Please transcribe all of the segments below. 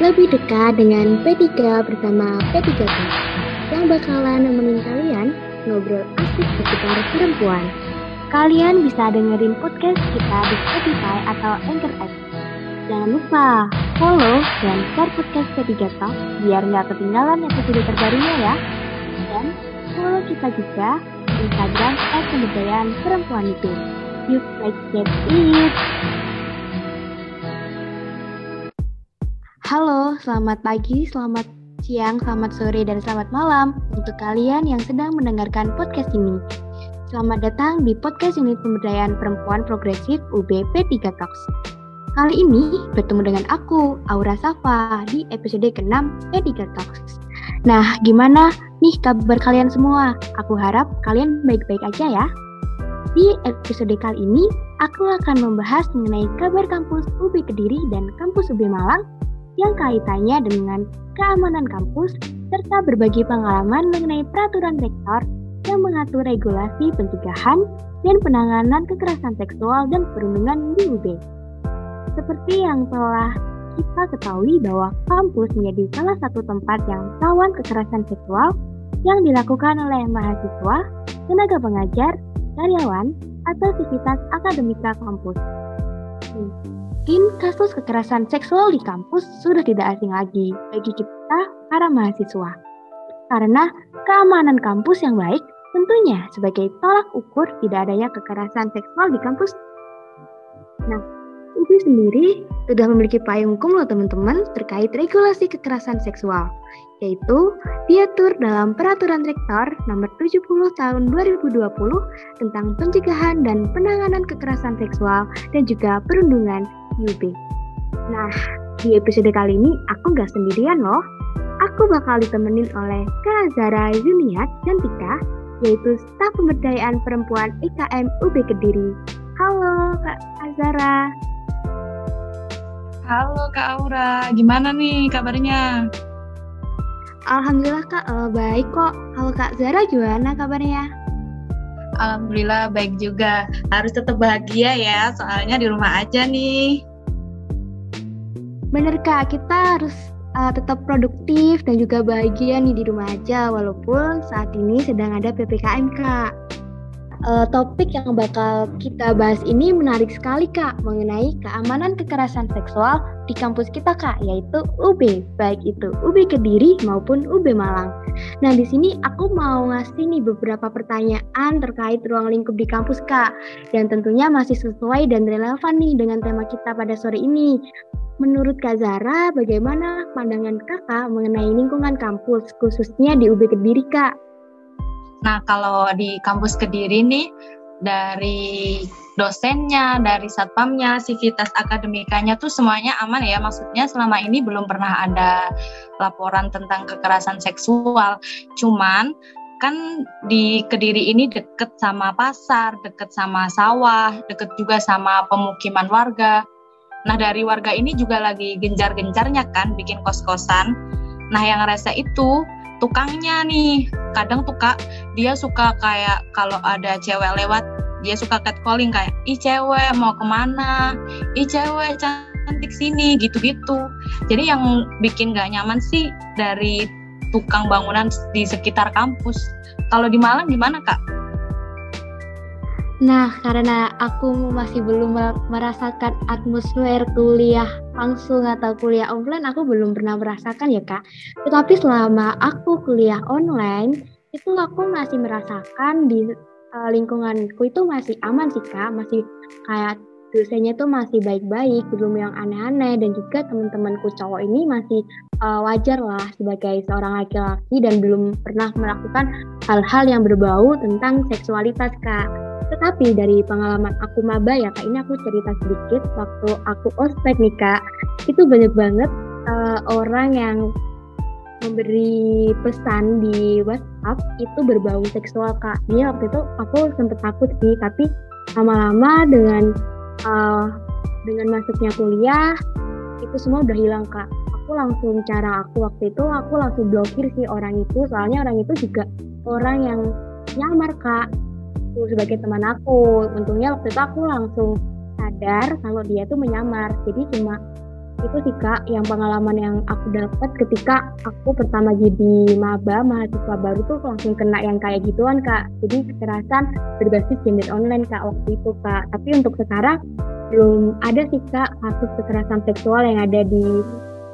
lebih dekat dengan P3 bersama P3 Talk yang bakalan nemenin kalian ngobrol asik seputar perempuan. Kalian bisa dengerin podcast kita di Spotify atau Anchor App. Jangan lupa follow dan share podcast P3 Talk biar nggak ketinggalan episode terbarunya ya. Dan follow kita juga di Instagram @pemberdayaan perempuan itu. Yuk, let's get it! Halo, selamat pagi, selamat siang, selamat sore, dan selamat malam untuk kalian yang sedang mendengarkan podcast ini. Selamat datang di podcast unit pemberdayaan perempuan progresif UB P3 Talks. Kali ini bertemu dengan aku, Aura Safa, di episode ke-6 P3 Talks. Nah, gimana nih kabar kalian semua? Aku harap kalian baik-baik aja ya. Di episode kali ini, aku akan membahas mengenai kabar kampus UB Kediri dan kampus UB Malang yang kaitannya dengan keamanan kampus serta berbagi pengalaman mengenai peraturan rektor yang mengatur regulasi pencegahan dan penanganan kekerasan seksual dan perundungan di UB. Seperti yang telah kita ketahui bahwa kampus menjadi salah satu tempat yang rawan kekerasan seksual yang dilakukan oleh mahasiswa, tenaga pengajar, karyawan, atau aktivitas akademika kampus. Kasus kekerasan seksual di kampus sudah tidak asing lagi bagi kita para mahasiswa. Karena keamanan kampus yang baik tentunya sebagai tolak ukur tidak adanya kekerasan seksual di kampus. Nah, UPI sendiri sudah memiliki payung hukum loh teman-teman terkait regulasi kekerasan seksual, yaitu diatur dalam Peraturan Rektor Nomor 70 Tahun 2020 tentang pencegahan dan penanganan kekerasan seksual dan juga perundungan UB. Nah, di episode kali ini aku nggak sendirian loh. Aku bakal ditemenin oleh Kak Zara Zuniat Cantika, yaitu staf pemberdayaan perempuan IKM UB Kediri. Halo Kak Azara. Halo Kak Aura, gimana nih kabarnya? Alhamdulillah Kak, uh, baik kok. Halo Kak Zara, gimana kabarnya? Alhamdulillah baik juga. Harus tetap bahagia ya, soalnya di rumah aja nih. Bener Kak, kita harus uh, tetap produktif dan juga bahagia nih di rumah aja, walaupun saat ini sedang ada PPKM Kak. Uh, topik yang bakal kita bahas ini menarik sekali Kak, mengenai keamanan kekerasan seksual di kampus kita Kak, yaitu UB, baik itu UB Kediri maupun UB Malang. Nah, di sini aku mau ngasih nih beberapa pertanyaan terkait ruang lingkup di kampus Kak, dan tentunya masih sesuai dan relevan nih dengan tema kita pada sore ini. Menurut Kak Zara, bagaimana pandangan kakak mengenai lingkungan kampus, khususnya di UB Kediri, Kak? Nah, kalau di kampus Kediri nih, dari dosennya, dari satpamnya, sivitas akademikanya tuh semuanya aman ya. Maksudnya selama ini belum pernah ada laporan tentang kekerasan seksual. Cuman kan di Kediri ini deket sama pasar, deket sama sawah, deket juga sama pemukiman warga. Nah dari warga ini juga lagi gencar-gencarnya kan bikin kos-kosan. Nah yang ngerasa itu tukangnya nih. Kadang tuh kak dia suka kayak kalau ada cewek lewat dia suka catcalling kayak ih cewek mau ke mana? Ih cewek cantik sini gitu-gitu. Jadi yang bikin gak nyaman sih dari tukang bangunan di sekitar kampus. Kalau di Malang gimana kak? Nah, karena aku masih belum merasakan atmosfer kuliah langsung atau kuliah offline, aku belum pernah merasakan ya kak. Tetapi selama aku kuliah online, itu aku masih merasakan di uh, lingkunganku itu masih aman sih kak, masih kayak dosennya tuh masih baik-baik, belum yang aneh-aneh dan juga teman-temanku cowok ini masih uh, wajar lah sebagai seorang laki-laki dan belum pernah melakukan hal-hal yang berbau tentang seksualitas kak. Tetapi dari pengalaman aku maba ya kak, ini aku cerita sedikit waktu aku ospek nih kak, itu banyak banget uh, orang yang memberi pesan di WhatsApp itu berbau seksual kak. Ini waktu itu aku sempet takut sih, tapi lama-lama dengan uh, dengan masuknya kuliah itu semua udah hilang kak. Aku langsung cara aku waktu itu aku langsung blokir sih orang itu, soalnya orang itu juga orang yang nyamar kak aku sebagai teman aku. Untungnya waktu itu aku langsung sadar kalau dia tuh menyamar. Jadi cuma itu sih kak yang pengalaman yang aku dapat ketika aku pertama jadi maba mahasiswa baru tuh langsung kena yang kayak gituan kak. Jadi kekerasan berbasis gender online kak waktu itu kak. Tapi untuk sekarang belum ada sih kak kasus kekerasan seksual yang ada di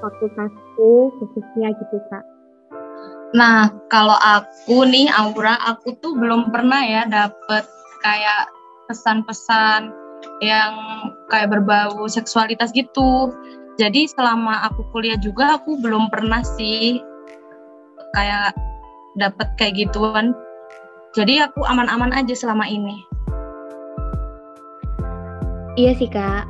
fakultasku khususnya gitu kak Nah, kalau aku nih Aura, aku tuh belum pernah ya dapet kayak pesan-pesan yang kayak berbau seksualitas gitu. Jadi selama aku kuliah juga aku belum pernah sih kayak dapet kayak gituan. Jadi aku aman-aman aja selama ini. Iya sih kak,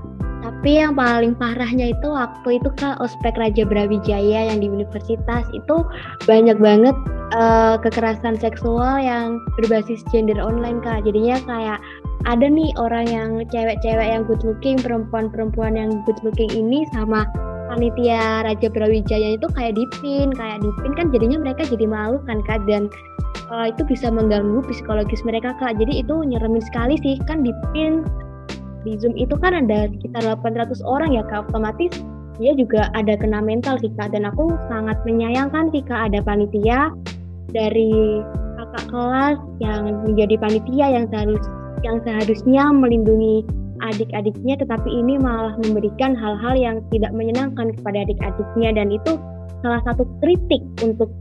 tapi yang paling parahnya itu waktu itu kak ospek Raja Brawijaya yang di universitas itu banyak banget uh, kekerasan seksual yang berbasis gender online kak. Jadinya kayak ada nih orang yang cewek-cewek yang good looking, perempuan-perempuan yang good looking ini sama panitia Raja Brawijaya itu kayak dipin, kayak dipin kan jadinya mereka jadi malu kan kak dan uh, itu bisa mengganggu psikologis mereka kak. Jadi itu nyeremin sekali sih kan dipin di Zoom itu kan ada sekitar 800 orang ya Kak, otomatis dia juga ada kena mental Kak, dan aku sangat menyayangkan sih Kak ada panitia dari kakak kelas yang menjadi panitia yang seharus yang seharusnya melindungi adik-adiknya tetapi ini malah memberikan hal-hal yang tidak menyenangkan kepada adik-adiknya. Dan itu salah satu kritik untuk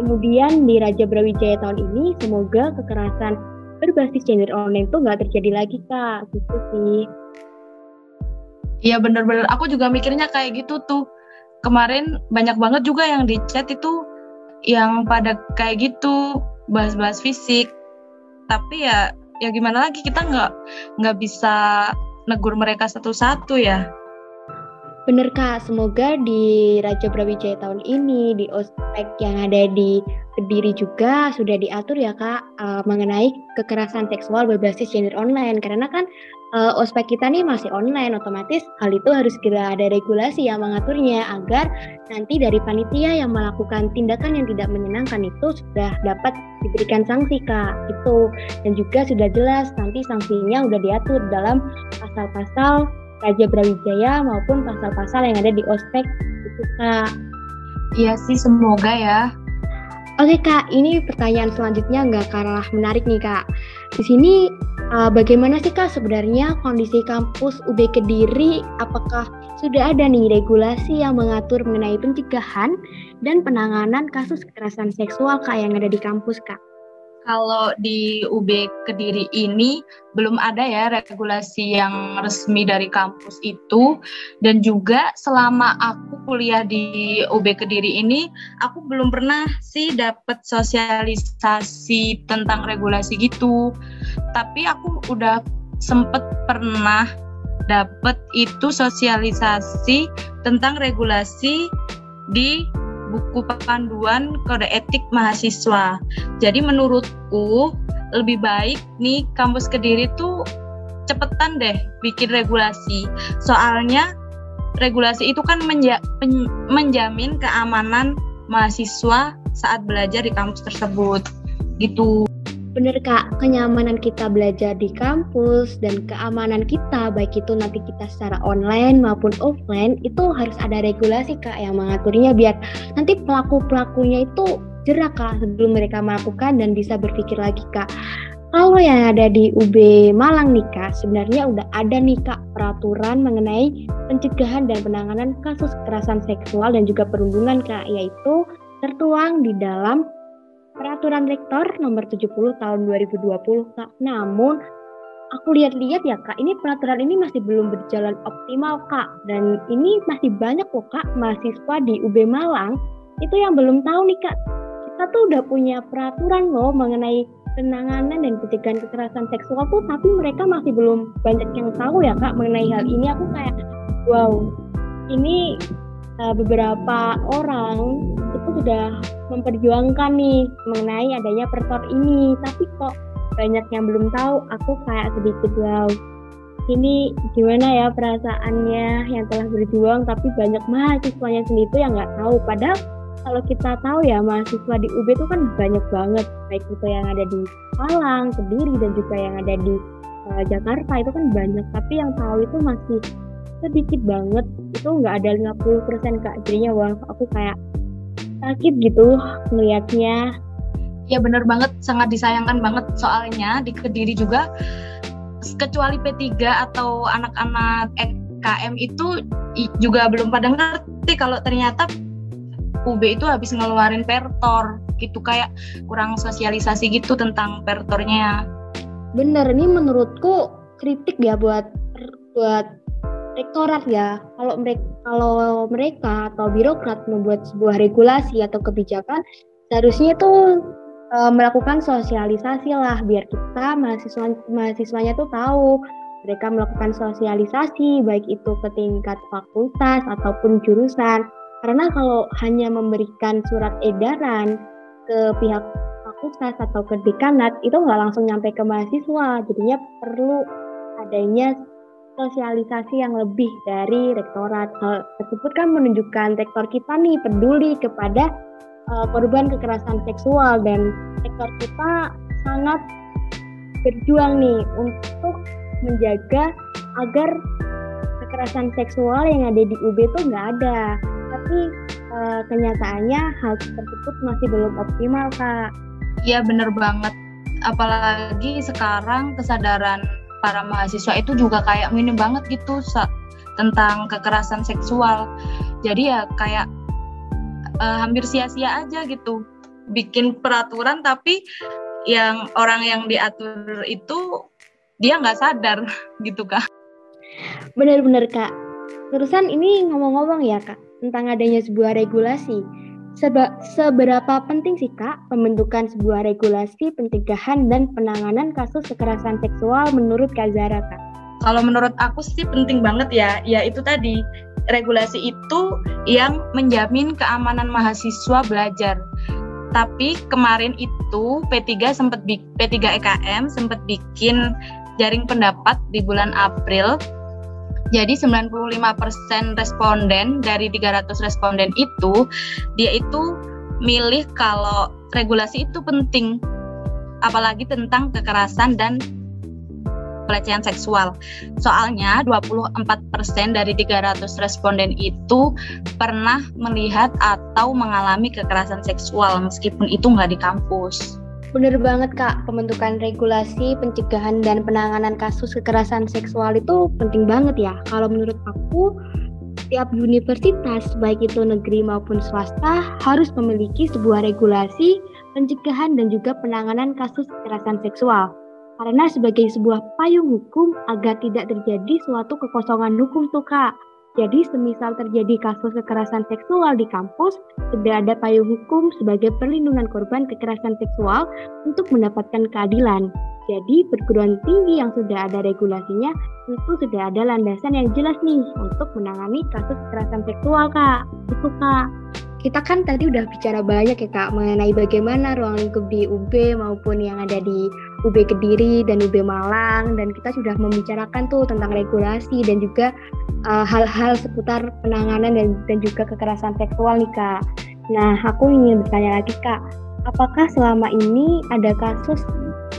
kemudian di Raja Brawijaya tahun ini. Semoga kekerasan berbasis gender online tuh nggak terjadi lagi kak. Gitu sih. Iya bener-bener. Aku juga mikirnya kayak gitu tuh. Kemarin banyak banget juga yang di chat itu yang pada kayak gitu bahas-bahas fisik. Tapi ya ya gimana lagi kita nggak nggak bisa negur mereka satu-satu ya Bener kak, semoga di Raja Brawijaya tahun ini, di ospek yang ada di Kediri juga sudah diatur ya kak uh, mengenai kekerasan seksual berbasis gender online. Karena kan uh, ospek kita nih masih online, otomatis hal itu harus segera ada regulasi yang mengaturnya agar nanti dari panitia yang melakukan tindakan yang tidak menyenangkan itu sudah dapat diberikan sanksi kak. Itu dan juga sudah jelas nanti sanksinya sudah diatur dalam pasal-pasal Raja Brawijaya maupun pasal-pasal yang ada di ospek itu kak. Iya sih semoga ya. Oke kak, ini pertanyaan selanjutnya nggak kalah menarik nih kak. Di sini uh, bagaimana sih kak sebenarnya kondisi kampus UB Kediri? Apakah sudah ada nih regulasi yang mengatur mengenai pencegahan dan penanganan kasus kekerasan seksual kak yang ada di kampus kak? Kalau di UB Kediri ini belum ada ya regulasi yang resmi dari kampus itu. Dan juga selama aku kuliah di UB Kediri ini aku belum pernah sih dapat sosialisasi tentang regulasi gitu. Tapi aku udah sempet pernah dapat itu sosialisasi tentang regulasi di buku panduan kode etik mahasiswa. Jadi menurutku lebih baik nih kampus Kediri tuh cepetan deh bikin regulasi. Soalnya regulasi itu kan menja menjamin keamanan mahasiswa saat belajar di kampus tersebut. Gitu. Bener Kak, kenyamanan kita belajar di kampus dan keamanan kita baik itu nanti kita secara online maupun offline itu harus ada regulasi Kak yang mengaturnya biar nanti pelaku-pelakunya itu jerah Kak sebelum mereka melakukan dan bisa berpikir lagi Kak. Kalau yang ada di UB Malang nih Kak, sebenarnya udah ada nih Kak peraturan mengenai pencegahan dan penanganan kasus kekerasan seksual dan juga perundungan Kak, yaitu tertuang di dalam Peraturan Rektor nomor 70 tahun 2020 Kak. Namun aku lihat-lihat ya Kak, ini peraturan ini masih belum berjalan optimal Kak. Dan ini masih banyak kok Kak mahasiswa di UB Malang itu yang belum tahu nih Kak. Kita tuh udah punya peraturan loh mengenai penanganan dan pencegahan kekerasan seksual tuh tapi mereka masih belum banyak yang tahu ya Kak mengenai hal ini. Aku kayak wow, ini uh, beberapa orang itu sudah memperjuangkan nih mengenai adanya pertor ini. Tapi kok banyak yang belum tahu aku kayak sedikit wow ini gimana ya perasaannya yang telah berjuang tapi banyak mahasiswanya sendiri itu yang nggak tahu. Padahal kalau kita tahu ya mahasiswa di UB itu kan banyak banget baik itu yang ada di Malang, Kediri dan juga yang ada di uh, Jakarta itu kan banyak. Tapi yang tahu itu masih sedikit banget itu nggak ada 50% kak jadinya wah aku kayak sakit gitu melihatnya ya bener banget. Sangat disayangkan banget soalnya di Kediri juga. Kecuali P3 atau anak-anak EKM itu juga belum pada ngerti kalau ternyata UB itu habis ngeluarin pertor. Gitu kayak kurang sosialisasi gitu tentang pertornya. Bener ini menurutku kritik ya buat buat rektorat ya. Kalau mereka kalau mereka atau birokrat membuat sebuah regulasi atau kebijakan seharusnya itu e, melakukan sosialisasi lah biar kita mahasiswa mahasiswanya tuh tahu mereka melakukan sosialisasi baik itu ke tingkat fakultas ataupun jurusan. Karena kalau hanya memberikan surat edaran ke pihak fakultas atau ke dekanat itu nggak langsung nyampe ke mahasiswa. Jadinya perlu adanya sosialisasi yang lebih dari rektorat. Hal tersebut kan menunjukkan rektor kita nih peduli kepada uh, korban kekerasan seksual dan rektor kita sangat berjuang nih untuk menjaga agar kekerasan seksual yang ada di UB itu nggak ada. Tapi uh, kenyataannya hal tersebut masih belum optimal kak. Iya bener banget. Apalagi sekarang kesadaran para mahasiswa itu juga kayak minim banget gitu tentang kekerasan seksual. Jadi ya kayak uh, hampir sia-sia aja gitu bikin peraturan tapi yang orang yang diatur itu dia nggak sadar gitu kak. Bener-bener kak. Terusan ini ngomong-ngomong ya kak tentang adanya sebuah regulasi Seba, seberapa penting sih Kak pembentukan sebuah regulasi pencegahan dan penanganan kasus kekerasan seksual menurut Kak Zara Kak? Kalau menurut aku sih penting banget ya, ya itu tadi regulasi itu yang menjamin keamanan mahasiswa belajar. Tapi kemarin itu P3 sempat P3 EKM sempat bikin jaring pendapat di bulan April jadi 95% responden dari 300 responden itu dia itu milih kalau regulasi itu penting apalagi tentang kekerasan dan pelecehan seksual. Soalnya 24% dari 300 responden itu pernah melihat atau mengalami kekerasan seksual meskipun itu nggak di kampus. Bener banget Kak, pembentukan regulasi pencegahan dan penanganan kasus kekerasan seksual itu penting banget ya. Kalau menurut aku, setiap universitas, baik itu negeri maupun swasta, harus memiliki sebuah regulasi pencegahan dan juga penanganan kasus kekerasan seksual. Karena sebagai sebuah payung hukum agar tidak terjadi suatu kekosongan hukum tuh Kak. Jadi semisal terjadi kasus kekerasan seksual di kampus, sudah ada payung hukum sebagai perlindungan korban kekerasan seksual untuk mendapatkan keadilan. Jadi perguruan tinggi yang sudah ada regulasinya tentu sudah ada landasan yang jelas nih untuk menangani kasus kekerasan seksual kak. Itu kak kita kan tadi udah bicara banyak ya Kak mengenai bagaimana ruang lingkup di UB maupun yang ada di UB Kediri dan UB Malang dan kita sudah membicarakan tuh tentang regulasi dan juga uh, hal-hal uh, seputar penanganan dan, dan juga kekerasan seksual nih Kak. Nah aku ingin bertanya lagi Kak, apakah selama ini ada kasus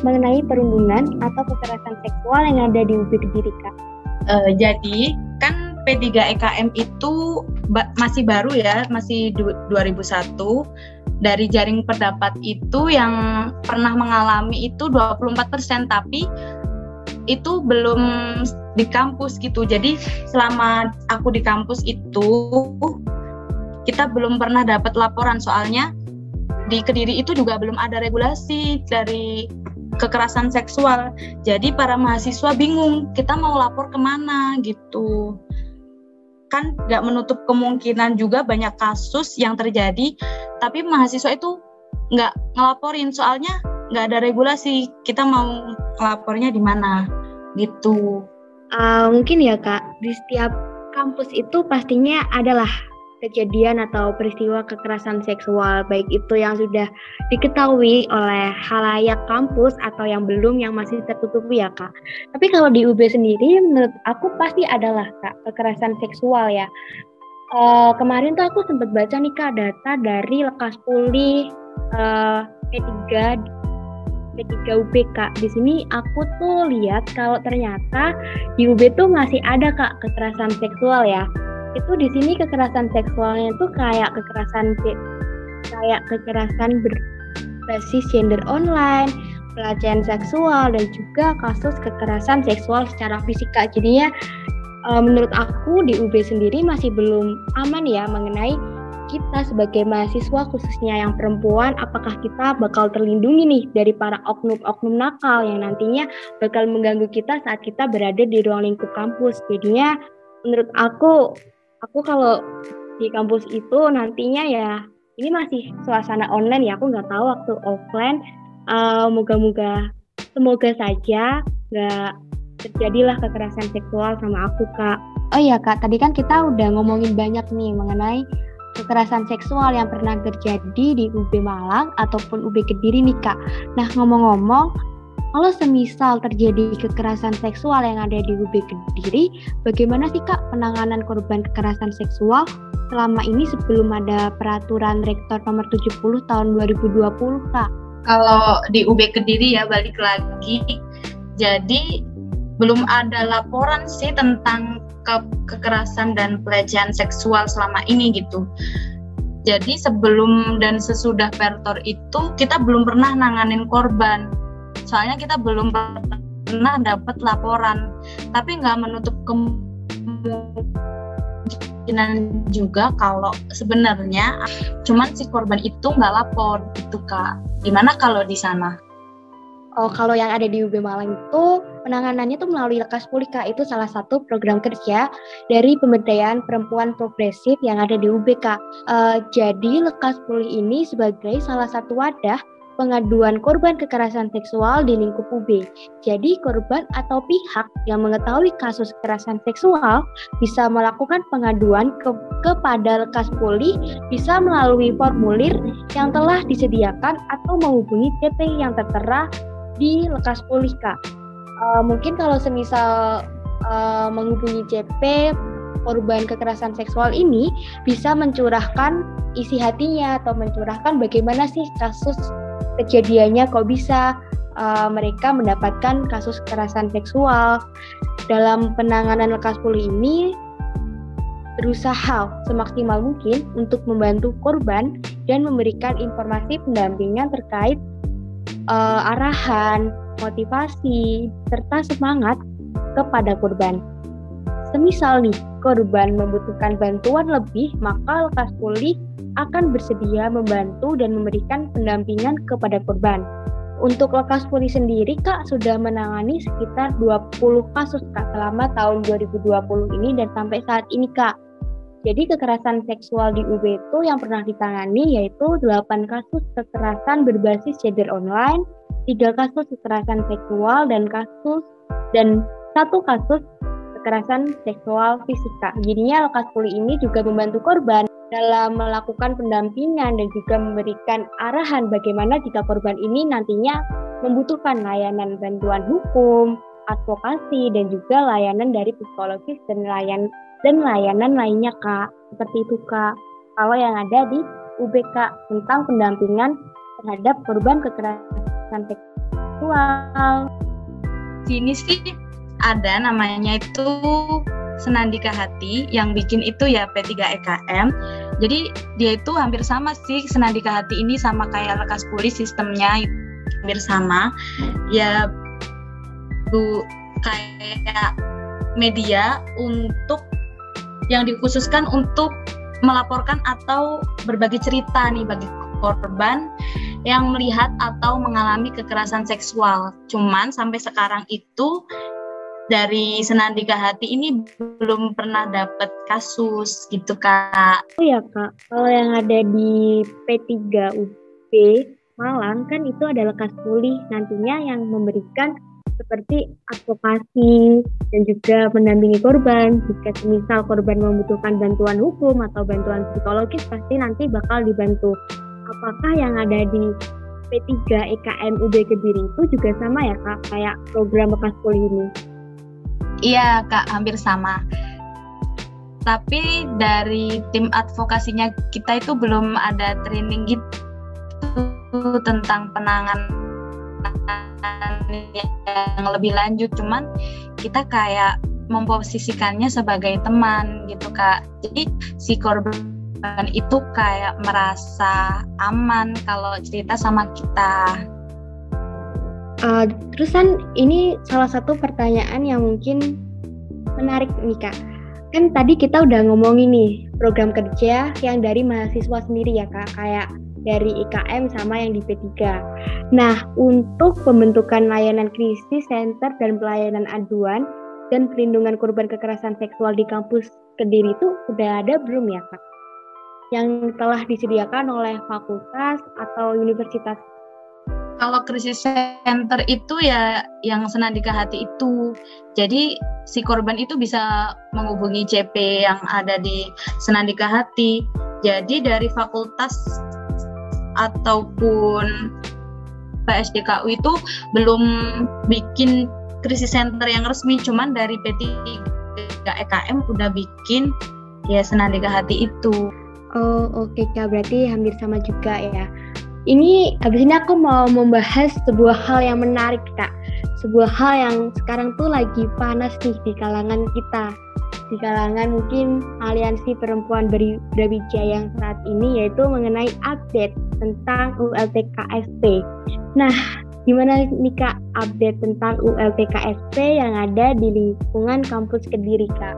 mengenai perundungan atau kekerasan seksual yang ada di UB Kediri Kak? Uh, jadi kan P3 EKM itu ba masih baru ya, masih 2001. Dari jaring pendapat itu yang pernah mengalami itu 24%, tapi itu belum di kampus gitu. Jadi selama aku di kampus itu kita belum pernah dapat laporan soalnya di Kediri itu juga belum ada regulasi dari kekerasan seksual. Jadi para mahasiswa bingung kita mau lapor ke mana gitu kan nggak menutup kemungkinan juga banyak kasus yang terjadi tapi mahasiswa itu nggak ngelaporin soalnya nggak ada regulasi kita mau ngelapornya di mana gitu. Uh, mungkin ya kak. Di setiap kampus itu pastinya adalah kejadian atau peristiwa kekerasan seksual baik itu yang sudah diketahui oleh halayak kampus atau yang belum yang masih tertutupi ya kak. Tapi kalau di UB sendiri menurut aku pasti adalah kak kekerasan seksual ya. Uh, kemarin tuh aku sempat baca nih kak data dari lekas pulih uh, P3 P3 UB Kak. Di sini aku tuh lihat kalau ternyata di UB tuh masih ada Kak kekerasan seksual ya. Itu di sini kekerasan seksualnya tuh kayak kekerasan kayak kekerasan berbasis gender online, pelecehan seksual dan juga kasus kekerasan seksual secara fisik Kak. Jadinya uh, menurut aku di UB sendiri masih belum aman ya mengenai kita sebagai mahasiswa khususnya yang perempuan apakah kita bakal terlindungi nih dari para oknum-oknum nakal yang nantinya bakal mengganggu kita saat kita berada di ruang lingkup kampus jadinya menurut aku aku kalau di kampus itu nantinya ya ini masih suasana online ya aku nggak tahu waktu offline uh, moga-moga semoga saja nggak terjadilah kekerasan seksual sama aku kak. Oh iya kak, tadi kan kita udah ngomongin banyak nih mengenai kekerasan seksual yang pernah terjadi di UB Malang ataupun UB Kediri nih kak. Nah ngomong-ngomong, kalau semisal terjadi kekerasan seksual yang ada di UB Kediri, bagaimana sih kak penanganan korban kekerasan seksual selama ini sebelum ada peraturan rektor nomor 70 tahun 2020 kak? Kalau di UB Kediri ya balik lagi, jadi belum ada laporan sih tentang ke kekerasan dan pelecehan seksual selama ini gitu. Jadi sebelum dan sesudah pertor itu kita belum pernah nanganin korban. Soalnya kita belum pernah dapat laporan. Tapi nggak menutup kemungkinan juga kalau sebenarnya cuman si korban itu nggak lapor gitu kak. Gimana kalau di sana? Oh, kalau yang ada di UB Malang itu penanganannya itu melalui lekas pulih Kak. Itu salah satu program kerja dari pemberdayaan perempuan progresif yang ada di UBK. Uh, eh, jadi lekas pulih ini sebagai salah satu wadah pengaduan korban kekerasan seksual di lingkup UB. Jadi korban atau pihak yang mengetahui kasus kekerasan seksual bisa melakukan pengaduan ke, kepada lekas pulih bisa melalui formulir yang telah disediakan atau menghubungi CT yang tertera di lekas pulih kak. Uh, mungkin kalau semisal uh, menghubungi CP korban kekerasan seksual ini bisa mencurahkan isi hatinya atau mencurahkan bagaimana sih kasus kejadiannya kok bisa uh, mereka mendapatkan kasus kekerasan seksual dalam penanganan lekas pulih ini berusaha semaksimal mungkin untuk membantu korban dan memberikan informasi pendampingan terkait uh, arahan, motivasi, serta semangat kepada korban. Semisal nih, korban membutuhkan bantuan lebih, maka lekas pulih akan bersedia membantu dan memberikan pendampingan kepada korban. Untuk lekas pulih sendiri, Kak sudah menangani sekitar 20 kasus, Kak, selama tahun 2020 ini dan sampai saat ini, Kak. Jadi kekerasan seksual di UB itu yang pernah ditangani yaitu 8 kasus kekerasan berbasis gender online, 3 kasus kekerasan seksual dan kasus dan satu kasus kekerasan seksual fisika. Jadinya lekas pulih ini juga membantu korban dalam melakukan pendampingan dan juga memberikan arahan bagaimana jika korban ini nantinya membutuhkan layanan bantuan hukum, advokasi, dan juga layanan dari psikologis dan layanan dan layanan lainnya Kak. Seperti itu Kak. Kalau yang ada di UBK tentang pendampingan terhadap korban kekerasan seksual. Sini sih ada namanya itu Senandika Hati yang bikin itu ya P3 EKM. Jadi dia itu hampir sama sih Senandika Hati ini sama kayak lekas pulih sistemnya hampir sama. Ya bu kayak media untuk yang dikhususkan untuk melaporkan atau berbagi cerita nih bagi korban yang melihat atau mengalami kekerasan seksual. Cuman sampai sekarang itu dari Senandika Hati ini belum pernah dapat kasus gitu kak. Oh ya kak, kalau yang ada di P3 UP Malang kan itu adalah kas pulih nantinya yang memberikan seperti advokasi dan juga mendampingi korban. Jika semisal korban membutuhkan bantuan hukum atau bantuan psikologis, pasti nanti bakal dibantu. Apakah yang ada di P3 EKM UB Kediri itu juga sama ya kak, kayak program bekas pulih ini? Iya kak, hampir sama. Tapi dari tim advokasinya kita itu belum ada training gitu tentang penanganan yang lebih lanjut. Cuman kita kayak memposisikannya sebagai teman gitu kak. Jadi si korban itu kayak merasa aman kalau cerita sama kita uh, terusan ini salah satu pertanyaan yang mungkin menarik nih kak kan tadi kita udah ngomongin nih program kerja yang dari mahasiswa sendiri ya kak kayak dari IKM sama yang di P3. Nah, untuk pembentukan layanan krisis center dan pelayanan aduan dan perlindungan korban kekerasan seksual di kampus Kediri itu udah ada belum ya Kak? Yang telah disediakan oleh fakultas atau universitas? Kalau krisis center itu ya yang senandika hati itu. Jadi si korban itu bisa menghubungi CP yang ada di senandika hati. Jadi dari fakultas ataupun PSDKU itu belum bikin krisis center yang resmi, cuman dari P3 EKM udah bikin ya Senandika Hati itu. Oh oke okay, Kak, berarti hampir sama juga ya. Ini habis ini aku mau membahas sebuah hal yang menarik Kak. Sebuah hal yang sekarang tuh lagi panas nih di kalangan kita di kalangan mungkin aliansi perempuan Brawijaya yang saat ini yaitu mengenai update tentang ULTKSP. Nah, gimana nih Kak update tentang ULTKSP yang ada di lingkungan kampus Kediri Kak?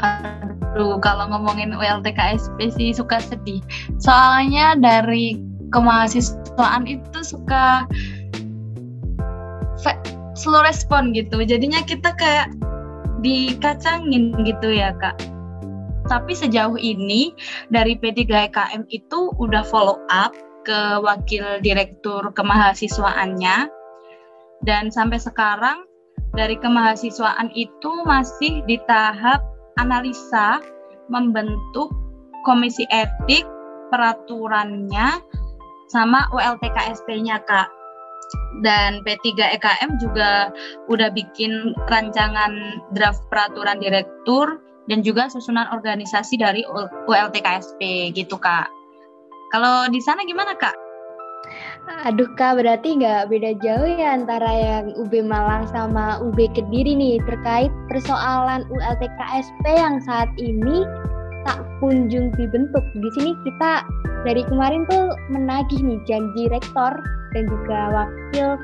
Aduh, kalau ngomongin ULTKSP sih suka sedih. Soalnya dari kemahasiswaan itu suka slow respon gitu. Jadinya kita kayak dikacangin gitu ya kak. Tapi sejauh ini dari P3KM itu udah follow up ke wakil direktur kemahasiswaannya dan sampai sekarang dari kemahasiswaan itu masih di tahap analisa membentuk komisi etik peraturannya sama ULTKSP-nya Kak dan P3 EKM juga udah bikin rancangan draft peraturan direktur dan juga susunan organisasi dari ULTKSP gitu kak. Kalau di sana gimana kak? Aduh kak, berarti nggak beda jauh ya antara yang UB Malang sama UB Kediri nih terkait persoalan ULTKSP yang saat ini tak kunjung dibentuk. Di sini kita dari kemarin tuh menagih nih janji rektor dan juga wakil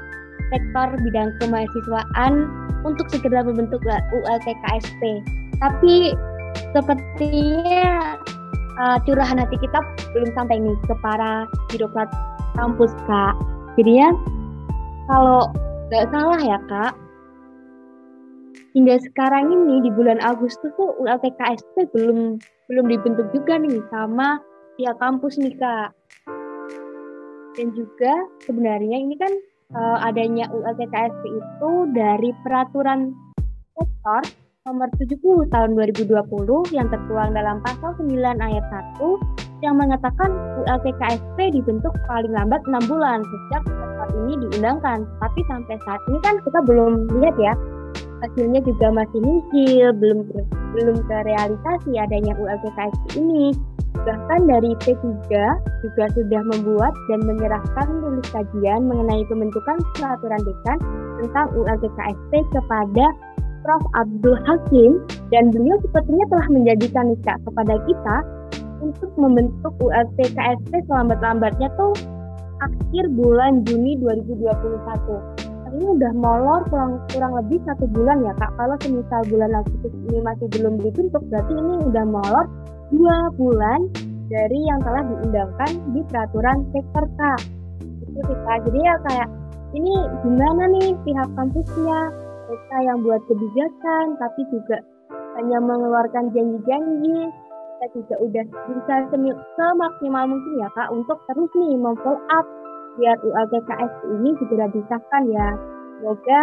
sektor bidang kemahasiswaan untuk segera membentuk ULTKSP. Tapi sepertinya uh, curahan hati kita belum sampai nih ke para birokrat kampus kak. Jadinya kalau nggak salah ya kak, hingga sekarang ini di bulan Agustus tuh ULTKSP belum belum dibentuk juga nih sama pihak kampus nih kak dan juga sebenarnya ini kan uh, adanya ULTKSP itu dari peraturan sektor nomor 70 tahun 2020 yang tertuang dalam pasal 9 ayat 1 yang mengatakan ULTKSP dibentuk paling lambat 6 bulan sejak sektor ini diundangkan. Tapi sampai saat ini kan kita belum lihat ya hasilnya juga masih nihil, belum belum terrealisasi adanya ULTKSP ini. Bahkan dari P3 juga sudah membuat dan menyerahkan tulis kajian mengenai pembentukan peraturan dekan tentang ULTKSP kepada Prof. Abdul Hakim dan beliau sepertinya telah menjadikan nikah kepada kita untuk membentuk ULTKSP selambat-lambatnya tuh akhir bulan Juni 2021 ini udah molor kurang kurang lebih satu bulan ya kak kalau semisal bulan Agustus ini masih belum dibentuk berarti ini udah molor dua bulan dari yang telah diundangkan di peraturan sektor K. Itu Kak. Jadi ya kayak ini gimana nih pihak kampusnya mereka yang buat kebijakan tapi juga hanya mengeluarkan janji-janji kita juga udah bisa semaksimal mungkin ya kak untuk terus nih memfollow up biar UAGKS ini segera disahkan ya semoga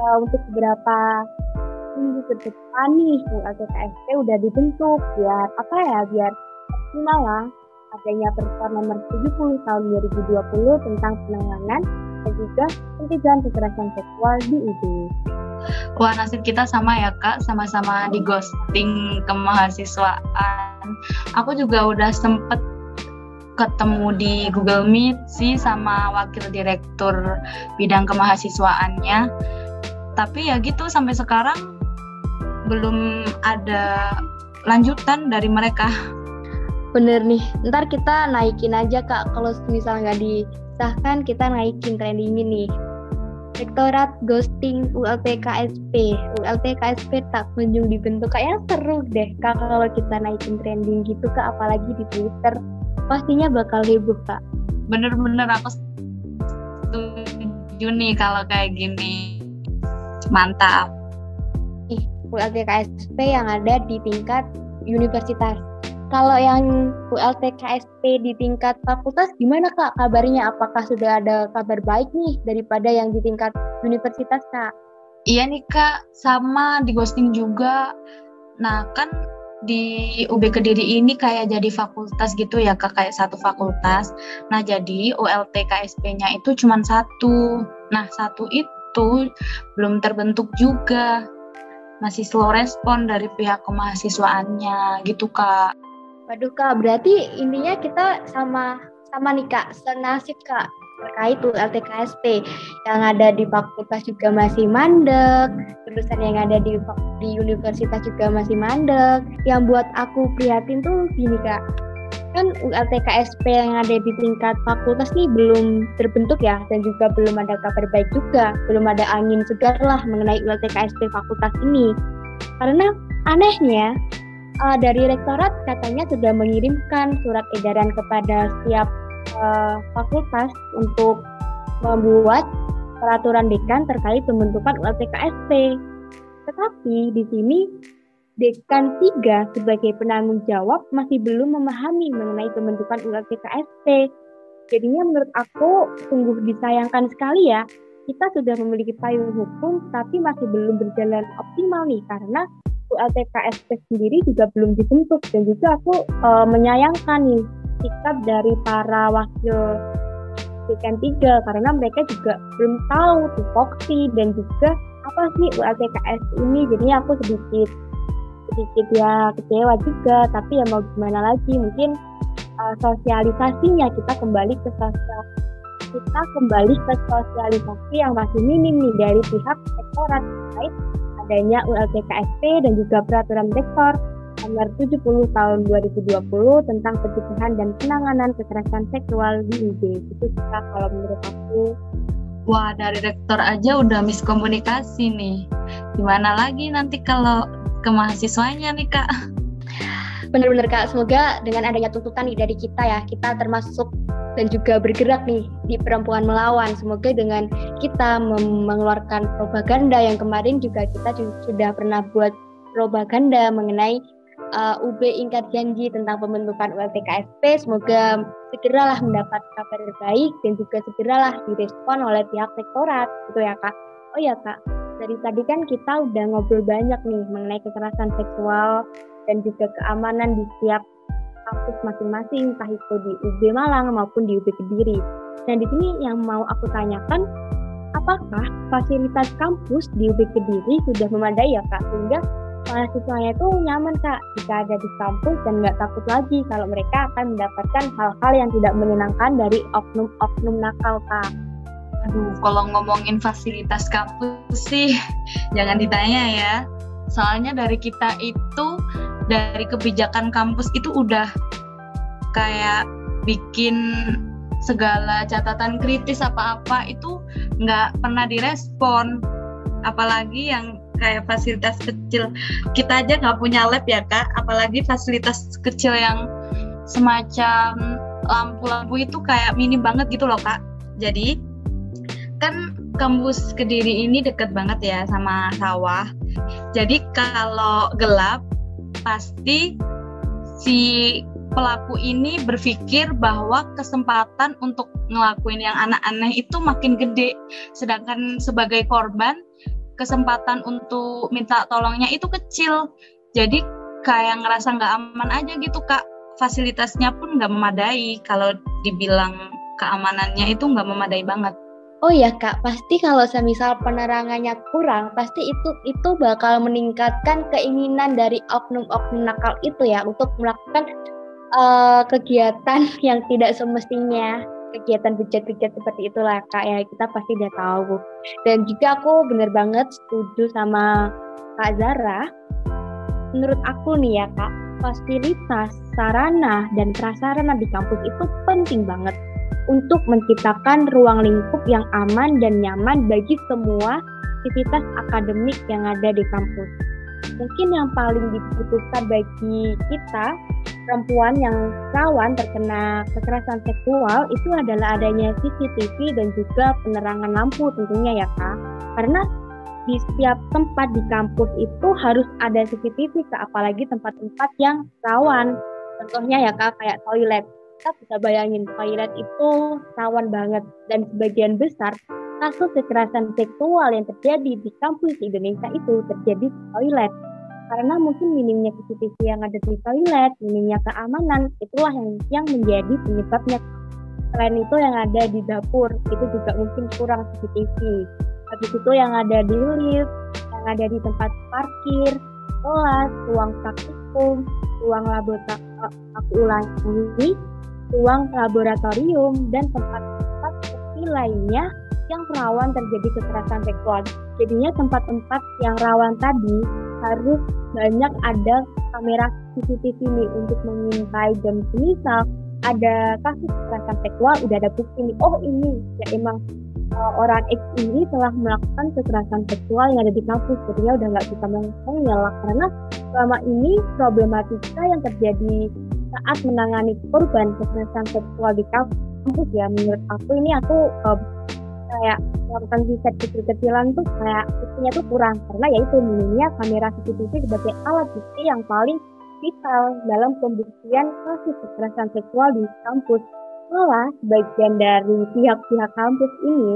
uh, untuk beberapa minggu ke depan nih atau KSP udah dibentuk biar apa ya biar optimal lah adanya peraturan nomor 70 tahun 2020 tentang penanganan dan juga pencegahan kekerasan seksual di UB. Wah nasib kita sama ya kak, sama-sama di ghosting kemahasiswaan. Aku juga udah sempet ketemu di Google Meet sih sama wakil direktur bidang kemahasiswaannya. Tapi ya gitu sampai sekarang belum ada lanjutan dari mereka. Bener nih, ntar kita naikin aja kak. Kalau misalnya nggak disahkan, kita naikin trending ini. Rektorat ghosting ULT KSP. ULT KSP tak kunjung dibentuk. Kayaknya seru deh kak kalau kita naikin trending gitu kak, apalagi di Twitter pastinya bakal heboh kak. Bener-bener aku setuju nih kalau kayak gini. Mantap. Ih, KSP yang ada di tingkat universitas. Kalau yang KSP di tingkat fakultas gimana kak kabarnya? Apakah sudah ada kabar baik nih daripada yang di tingkat universitas kak? Iya nih kak, sama di ghosting juga. Nah kan di UB Kediri ini kayak jadi fakultas gitu ya kak kayak satu fakultas. Nah jadi ULT KSP-nya itu cuma satu. Nah satu itu belum terbentuk juga. Masih slow respon dari pihak kemahasiswaannya gitu kak. Waduh kak, berarti intinya kita sama sama nih kak, senasib kak terkait LTKSP yang ada di fakultas juga masih mandek, jurusan yang ada di di universitas juga masih mandek. Yang buat aku prihatin tuh gini kak, kan ULTKSP yang ada di tingkat fakultas nih belum terbentuk ya dan juga belum ada kabar baik juga, belum ada angin segar lah mengenai ULTKSP fakultas ini. Karena anehnya uh, dari rektorat katanya sudah mengirimkan surat edaran kepada setiap uh, fakultas untuk membuat peraturan dekan terkait pembentukan ULTKSP. Tetapi di sini dekan 3 sebagai penanggung jawab masih belum memahami mengenai pembentukan ULTKSP. Jadinya menurut aku sungguh disayangkan sekali ya, kita sudah memiliki payung hukum tapi masih belum berjalan optimal nih karena ULTKSP sendiri juga belum dibentuk dan juga aku uh, menyayangkan nih sikap dari para wakil Dekan 3 karena mereka juga belum tahu tupoksi dan juga apa sih ULTKS ini. Jadinya aku sedikit sedikit ya kecewa juga tapi ya mau gimana lagi? Mungkin uh, sosialisasinya kita kembali ke sosial kita kembali ke sosialisasi yang masih minim nih dari pihak rektorat terkait adanya ULTKSP dan juga peraturan rektor nomor 70 tahun 2020 tentang pencegahan dan penanganan kekerasan seksual di UB. Itu kita kalau menurut aku. Wah, dari rektor aja udah miskomunikasi nih. Gimana lagi nanti kalau ke mahasiswanya nih, Kak? Bener-bener, Kak. Semoga dengan adanya tuntutan nih dari kita ya, kita termasuk dan juga bergerak nih di perempuan melawan. Semoga dengan kita mengeluarkan propaganda yang kemarin juga kita sudah pernah buat propaganda mengenai uh, UB ingkar janji tentang pembentukan ULTKSP. Semoga segeralah mendapat kabar baik dan juga segeralah direspon oleh pihak rektorat, gitu ya kak. Oh ya kak, dari tadi kan kita udah ngobrol banyak nih mengenai kekerasan seksual dan juga keamanan di setiap kampus masing-masing, entah itu di UB Malang maupun di UB Kediri. Dan di sini yang mau aku tanyakan, apakah fasilitas kampus di UB Kediri sudah memadai ya kak, sehingga mahasiswanya itu nyaman kak jika ada di kampus dan nggak takut lagi kalau mereka akan mendapatkan hal-hal yang tidak menyenangkan dari oknum-oknum nakal kak. Aduh, kalau ngomongin fasilitas kampus sih jangan ditanya ya. Soalnya dari kita itu dari kebijakan kampus itu udah kayak bikin segala catatan kritis apa-apa itu nggak pernah direspon apalagi yang kayak fasilitas kecil. Kita aja nggak punya lab ya kak. Apalagi fasilitas kecil yang semacam lampu-lampu itu kayak minim banget gitu loh kak. Jadi kan kampus kediri ini deket banget ya sama sawah. Jadi kalau gelap pasti si pelaku ini berpikir bahwa kesempatan untuk ngelakuin yang aneh-aneh itu makin gede. Sedangkan sebagai korban kesempatan untuk minta tolongnya itu kecil. Jadi kayak ngerasa nggak aman aja gitu kak. Fasilitasnya pun nggak memadai. Kalau dibilang keamanannya itu nggak memadai banget. Oh ya kak, pasti kalau semisal penerangannya kurang, pasti itu itu bakal meningkatkan keinginan dari oknum-oknum nakal itu ya untuk melakukan uh, kegiatan yang tidak semestinya kegiatan bejat-bejat seperti itulah kak ya. Kita pasti udah tahu. Dan juga aku bener banget setuju sama kak Zara. Menurut aku nih ya kak fasilitas sarana dan prasarana di kampus itu penting banget untuk menciptakan ruang lingkup yang aman dan nyaman bagi semua aktivitas akademik yang ada di kampus. Mungkin yang paling dibutuhkan bagi kita perempuan yang rawan terkena kekerasan seksual itu adalah adanya CCTV dan juga penerangan lampu tentunya ya kak. Karena di setiap tempat di kampus itu harus ada CCTV kak, apalagi tempat-tempat yang rawan. Contohnya ya kak kayak toilet kita bisa bayangin toilet itu rawan banget dan sebagian besar kasus kekerasan seksual yang terjadi di kampus di Indonesia itu terjadi di toilet karena mungkin minimnya CCTV yang ada di toilet, minimnya keamanan, itulah yang yang menjadi penyebabnya. Selain itu yang ada di dapur, itu juga mungkin kurang CCTV. Habis itu yang ada di lift, yang ada di tempat parkir, kelas, ruang praktikum, ruang laboratorium, ruang laboratorium, dan tempat-tempat lainnya yang rawan terjadi kekerasan seksual. Jadinya tempat-tempat yang rawan tadi harus banyak ada kamera CCTV ini untuk mengintai dan misal ada kasus kekerasan seksual udah ada bukti nih oh ini ya emang uh, orang X ini telah melakukan kekerasan seksual yang ada di kampus jadinya udah nggak bisa mengelak karena selama ini problematika yang terjadi saat menangani korban kekerasan seksual di kampus ya menurut aku ini aku uh, kayak melakukan riset kecil-kecilan tuh kayak buktinya tuh kurang karena ya itu minimnya kamera CCTV sebagai alat bukti yang paling vital dalam pembuktian kasus kekerasan seksual di kampus. Malah sebagian dari pihak-pihak kampus ini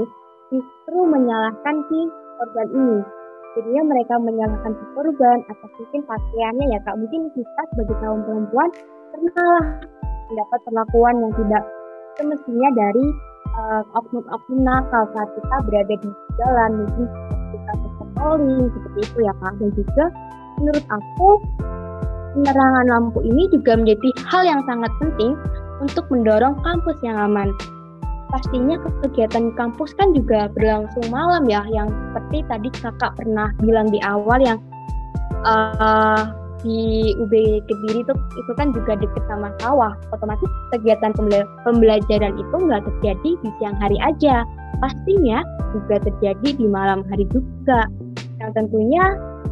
justru menyalahkan si korban ini. Jadinya mereka menyalahkan si korban atas mungkin pakaiannya ya kak. Mungkin kita sebagai kaum perempuan pernah mendapat perlakuan yang tidak semestinya dari uh, oknum-oknum nakal saat kita berada di jalan mungkin kita berpatroli seperti itu ya kak dan juga menurut aku penerangan lampu ini juga menjadi hal yang sangat penting untuk mendorong kampus yang aman. Pastinya kegiatan kampus kan juga berlangsung malam ya, yang seperti tadi kakak pernah bilang di awal yang uh, di UB Kediri itu itu kan juga dekat sama sawah. Otomatis kegiatan pembelajaran itu nggak terjadi di siang hari aja. Pastinya juga terjadi di malam hari juga. Yang tentunya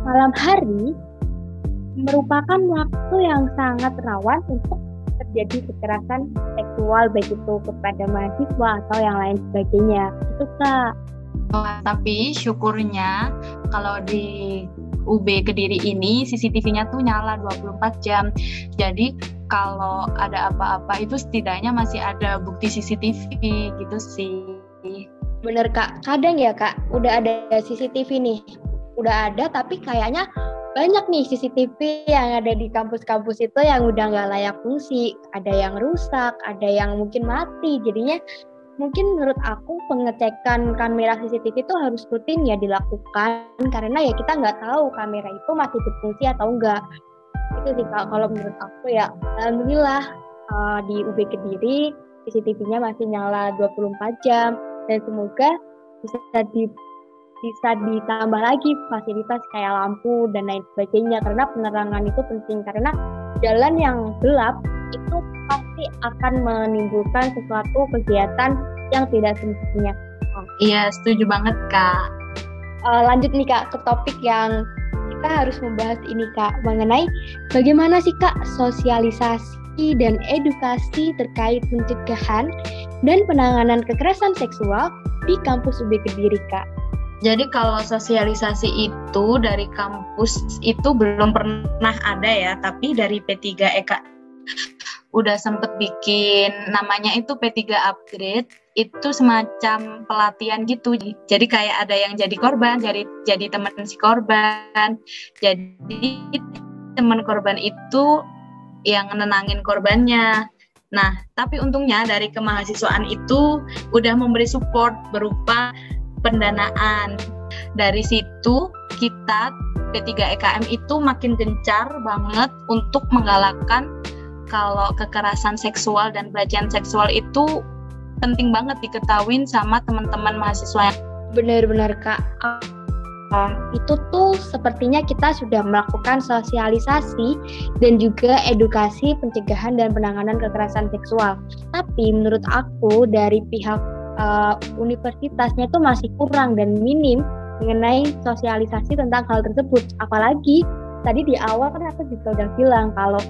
malam hari merupakan waktu yang sangat rawan untuk terjadi kekerasan seksual baik itu kepada mahasiswa atau yang lain sebagainya. Itu kak. Oh, tapi syukurnya kalau di UB Kediri ini CCTV-nya tuh nyala 24 jam. Jadi kalau ada apa-apa itu setidaknya masih ada bukti CCTV gitu sih. Bener kak, kadang ya kak udah ada CCTV nih, udah ada tapi kayaknya banyak nih CCTV yang ada di kampus-kampus itu yang udah nggak layak fungsi, ada yang rusak, ada yang mungkin mati, jadinya mungkin menurut aku pengecekan kamera CCTV itu harus rutin ya dilakukan karena ya kita nggak tahu kamera itu masih berfungsi atau enggak itu sih kak. Kalau menurut aku ya alhamdulillah uh, di UB Kediri CCTV-nya masih nyala 24 jam dan semoga bisa di bisa ditambah lagi fasilitas kayak lampu dan lain sebagainya karena penerangan itu penting. Karena jalan yang gelap itu pasti akan menimbulkan sesuatu kegiatan yang tidak semestinya. Iya, setuju banget kak. Uh, lanjut nih kak ke topik yang kita harus membahas ini kak mengenai bagaimana sih kak sosialisasi dan edukasi terkait pencegahan dan penanganan kekerasan seksual di kampus UB Kediri kak. Jadi kalau sosialisasi itu dari kampus itu belum pernah ada ya, tapi dari P3 EK udah sempet bikin namanya itu P3 upgrade itu semacam pelatihan gitu. Jadi kayak ada yang jadi korban jadi jadi teman si korban. Jadi teman korban itu yang nenangin korbannya. Nah tapi untungnya dari kemahasiswaan itu udah memberi support berupa pendanaan dari situ kita P3 EKM itu makin gencar banget untuk menggalakkan kalau kekerasan seksual dan pelecehan seksual itu penting banget diketahui sama teman-teman mahasiswa. Benar-benar kak. Itu tuh sepertinya kita sudah melakukan sosialisasi dan juga edukasi pencegahan dan penanganan kekerasan seksual. Tapi menurut aku dari pihak uh, universitasnya itu masih kurang dan minim mengenai sosialisasi tentang hal tersebut. Apalagi tadi di awal kan aku juga udah bilang kalau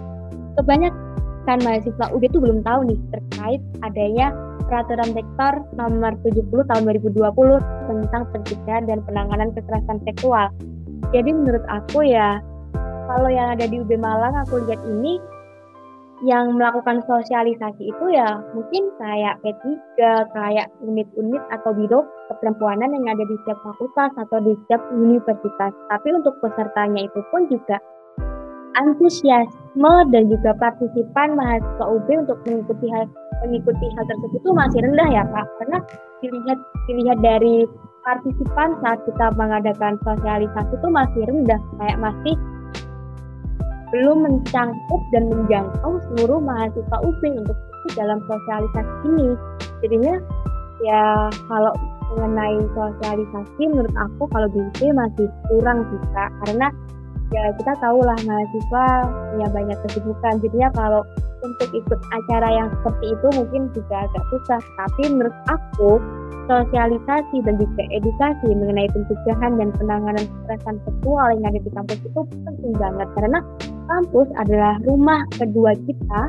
kebanyakan mahasiswa UB itu belum tahu nih terkait adanya peraturan rektor nomor 70 tahun 2020 tentang pencegahan dan penanganan kekerasan seksual. Jadi menurut aku ya kalau yang ada di UB Malang aku lihat ini yang melakukan sosialisasi itu ya mungkin kayak P3, kayak unit-unit atau biro keperempuanan yang ada di setiap fakultas atau di setiap universitas. Tapi untuk pesertanya itu pun juga antusiasme dan juga partisipan mahasiswa UB untuk mengikuti hal mengikuti hal tersebut itu masih rendah ya Kak karena dilihat dilihat dari partisipan saat kita mengadakan sosialisasi itu masih rendah kayak masih belum mencangkup dan menjangkau seluruh mahasiswa UB untuk dalam sosialisasi ini. Jadinya ya kalau mengenai sosialisasi menurut aku kalau di UB masih kurang juga karena ya kita tahu lah mahasiswa punya banyak kesibukan. Jadinya kalau untuk ikut acara yang seperti itu mungkin juga agak susah. Tapi menurut aku sosialisasi dan juga edukasi mengenai pencegahan dan penanganan kekerasan seksual yang ada di kampus itu penting banget karena kampus adalah rumah kedua kita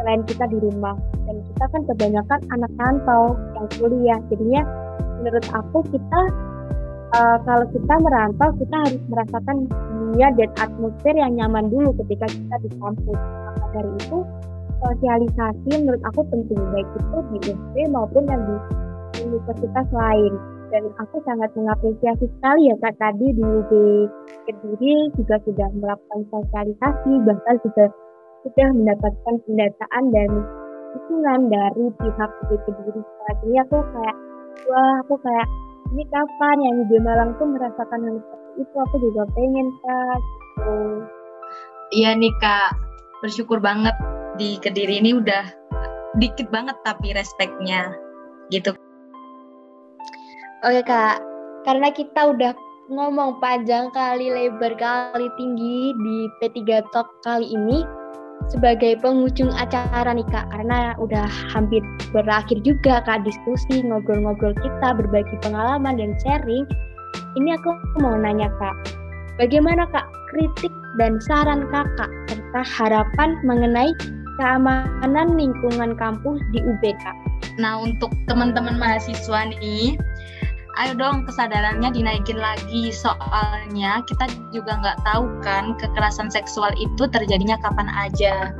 selain kita di rumah dan kita kan kebanyakan anak rantau yang kuliah jadinya menurut aku kita uh, kalau kita merantau kita harus merasakan dunia dan atmosfer yang nyaman dulu ketika kita di kampus. Maka dari itu sosialisasi menurut aku penting baik itu di UB maupun yang di universitas lain. Dan aku sangat mengapresiasi sekali ya kak tadi di UB Kediri juga sudah melakukan sosialisasi bahkan juga sudah mendapatkan pendataan dan dukungan dari pihak UB Kediri ini aku kayak wah aku kayak ini kapan yang UB Malang tuh merasakan hal seperti itu. Aku juga pengen kak. Gitu. iya nih kak. Bersyukur banget di Kediri ini udah dikit banget tapi respeknya gitu. Oke kak, karena kita udah ngomong panjang kali, lebar kali, tinggi di P3 Talk kali ini sebagai penghujung acara nih kak, karena udah hampir berakhir juga kak diskusi, ngobrol-ngobrol kita, berbagi pengalaman dan sharing. Ini aku mau nanya kak, bagaimana kak kritik dan saran kakak serta harapan mengenai keamanan lingkungan kampus di UBK? Nah untuk teman-teman mahasiswa nih, ayo dong kesadarannya dinaikin lagi. Soalnya kita juga nggak tahu kan kekerasan seksual itu terjadinya kapan aja.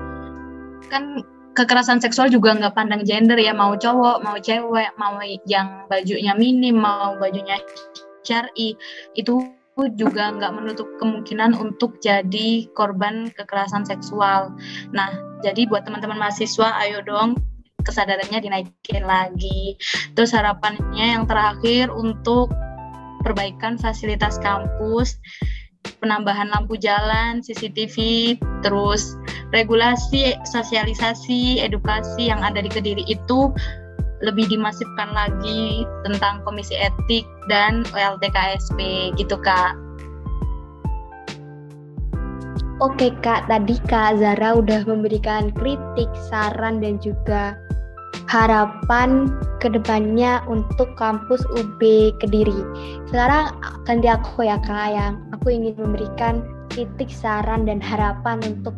Kan kekerasan seksual juga nggak pandang gender ya. Mau cowok mau cewek mau yang bajunya minim mau bajunya syari. Itu juga nggak menutup kemungkinan untuk jadi korban kekerasan seksual. Nah, jadi buat teman-teman mahasiswa, ayo dong kesadarannya dinaikin lagi. Terus harapannya yang terakhir untuk perbaikan fasilitas kampus, penambahan lampu jalan, CCTV, terus regulasi, sosialisasi, edukasi yang ada di Kediri itu lebih dimasifkan lagi tentang komisi etik dan OLTKSP gitu kak. Oke kak, tadi kak Zara udah memberikan kritik, saran dan juga harapan ke depannya untuk kampus UB Kediri. Sekarang ganti aku ya kak yang aku ingin memberikan titik saran dan harapan untuk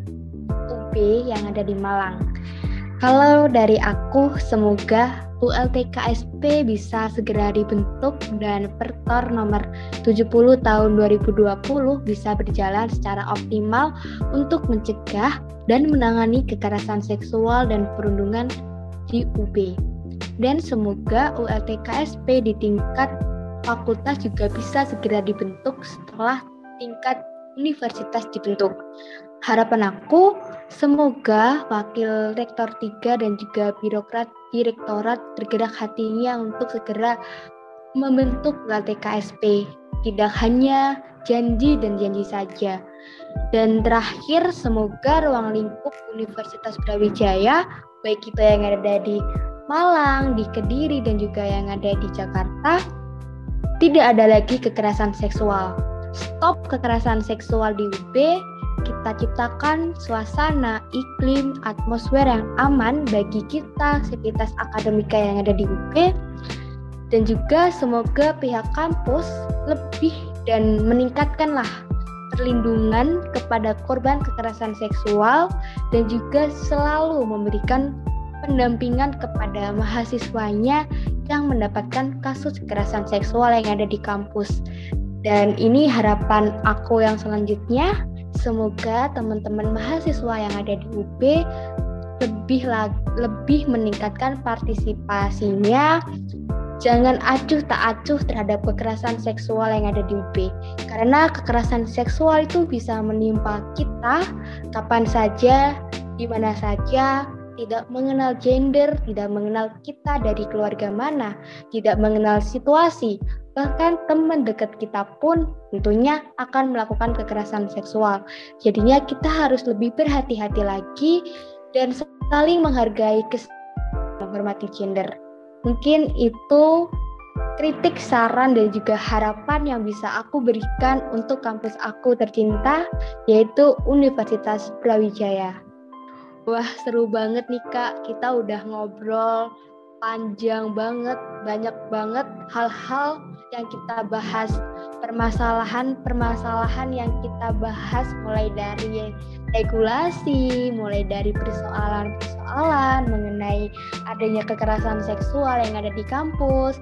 UB yang ada di Malang. Kalau dari aku semoga ULTKSP bisa segera dibentuk dan Pertor nomor 70 tahun 2020 bisa berjalan secara optimal untuk mencegah dan menangani kekerasan seksual dan perundungan di UB. Dan semoga ULTKSP di tingkat fakultas juga bisa segera dibentuk setelah tingkat universitas dibentuk. Harapan aku semoga wakil rektor 3 dan juga birokrat direktorat bergerak hatinya untuk segera membentuk ULTKSP. Tidak hanya janji dan janji saja. Dan terakhir, semoga ruang lingkup Universitas Brawijaya, baik itu yang ada di Malang, di Kediri, dan juga yang ada di Jakarta, tidak ada lagi kekerasan seksual. Stop kekerasan seksual di UB, kita ciptakan suasana, iklim, atmosfer yang aman bagi kita, sivitas akademika yang ada di UB, dan juga semoga pihak kampus lebih dan meningkatkanlah perlindungan kepada korban kekerasan seksual dan juga selalu memberikan pendampingan kepada mahasiswanya yang mendapatkan kasus kekerasan seksual yang ada di kampus. Dan ini harapan aku yang selanjutnya Semoga teman-teman mahasiswa yang ada di UB lebih lebih meningkatkan partisipasinya. Jangan acuh tak acuh terhadap kekerasan seksual yang ada di UB. Karena kekerasan seksual itu bisa menimpa kita kapan saja, di mana saja, tidak mengenal gender, tidak mengenal kita dari keluarga mana, tidak mengenal situasi, bahkan teman dekat kita pun tentunya akan melakukan kekerasan seksual. Jadinya kita harus lebih berhati-hati lagi dan saling menghargai menghormati gender. Mungkin itu kritik, saran, dan juga harapan yang bisa aku berikan untuk kampus aku tercinta, yaitu Universitas Brawijaya. Wah, seru banget nih Kak. Kita udah ngobrol panjang banget, banyak banget hal-hal yang kita bahas, permasalahan-permasalahan yang kita bahas mulai dari regulasi, mulai dari persoalan-persoalan mengenai adanya kekerasan seksual yang ada di kampus,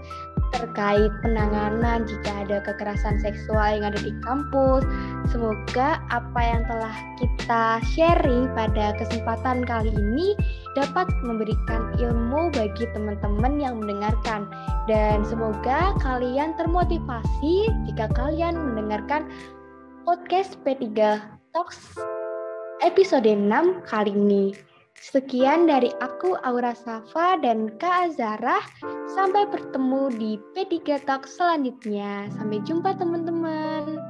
terkait penanganan jika ada kekerasan seksual yang ada di kampus. Semoga apa yang telah kita sharing pada kesempatan kali ini dapat memberikan ilmu bagi teman-teman yang mendengarkan dan semoga kalian termotivasi jika kalian mendengarkan podcast P3 Talks episode 6 kali ini. Sekian dari aku Aura Safa dan Kak Azara. Sampai bertemu di P3 Talk selanjutnya. Sampai jumpa teman-teman.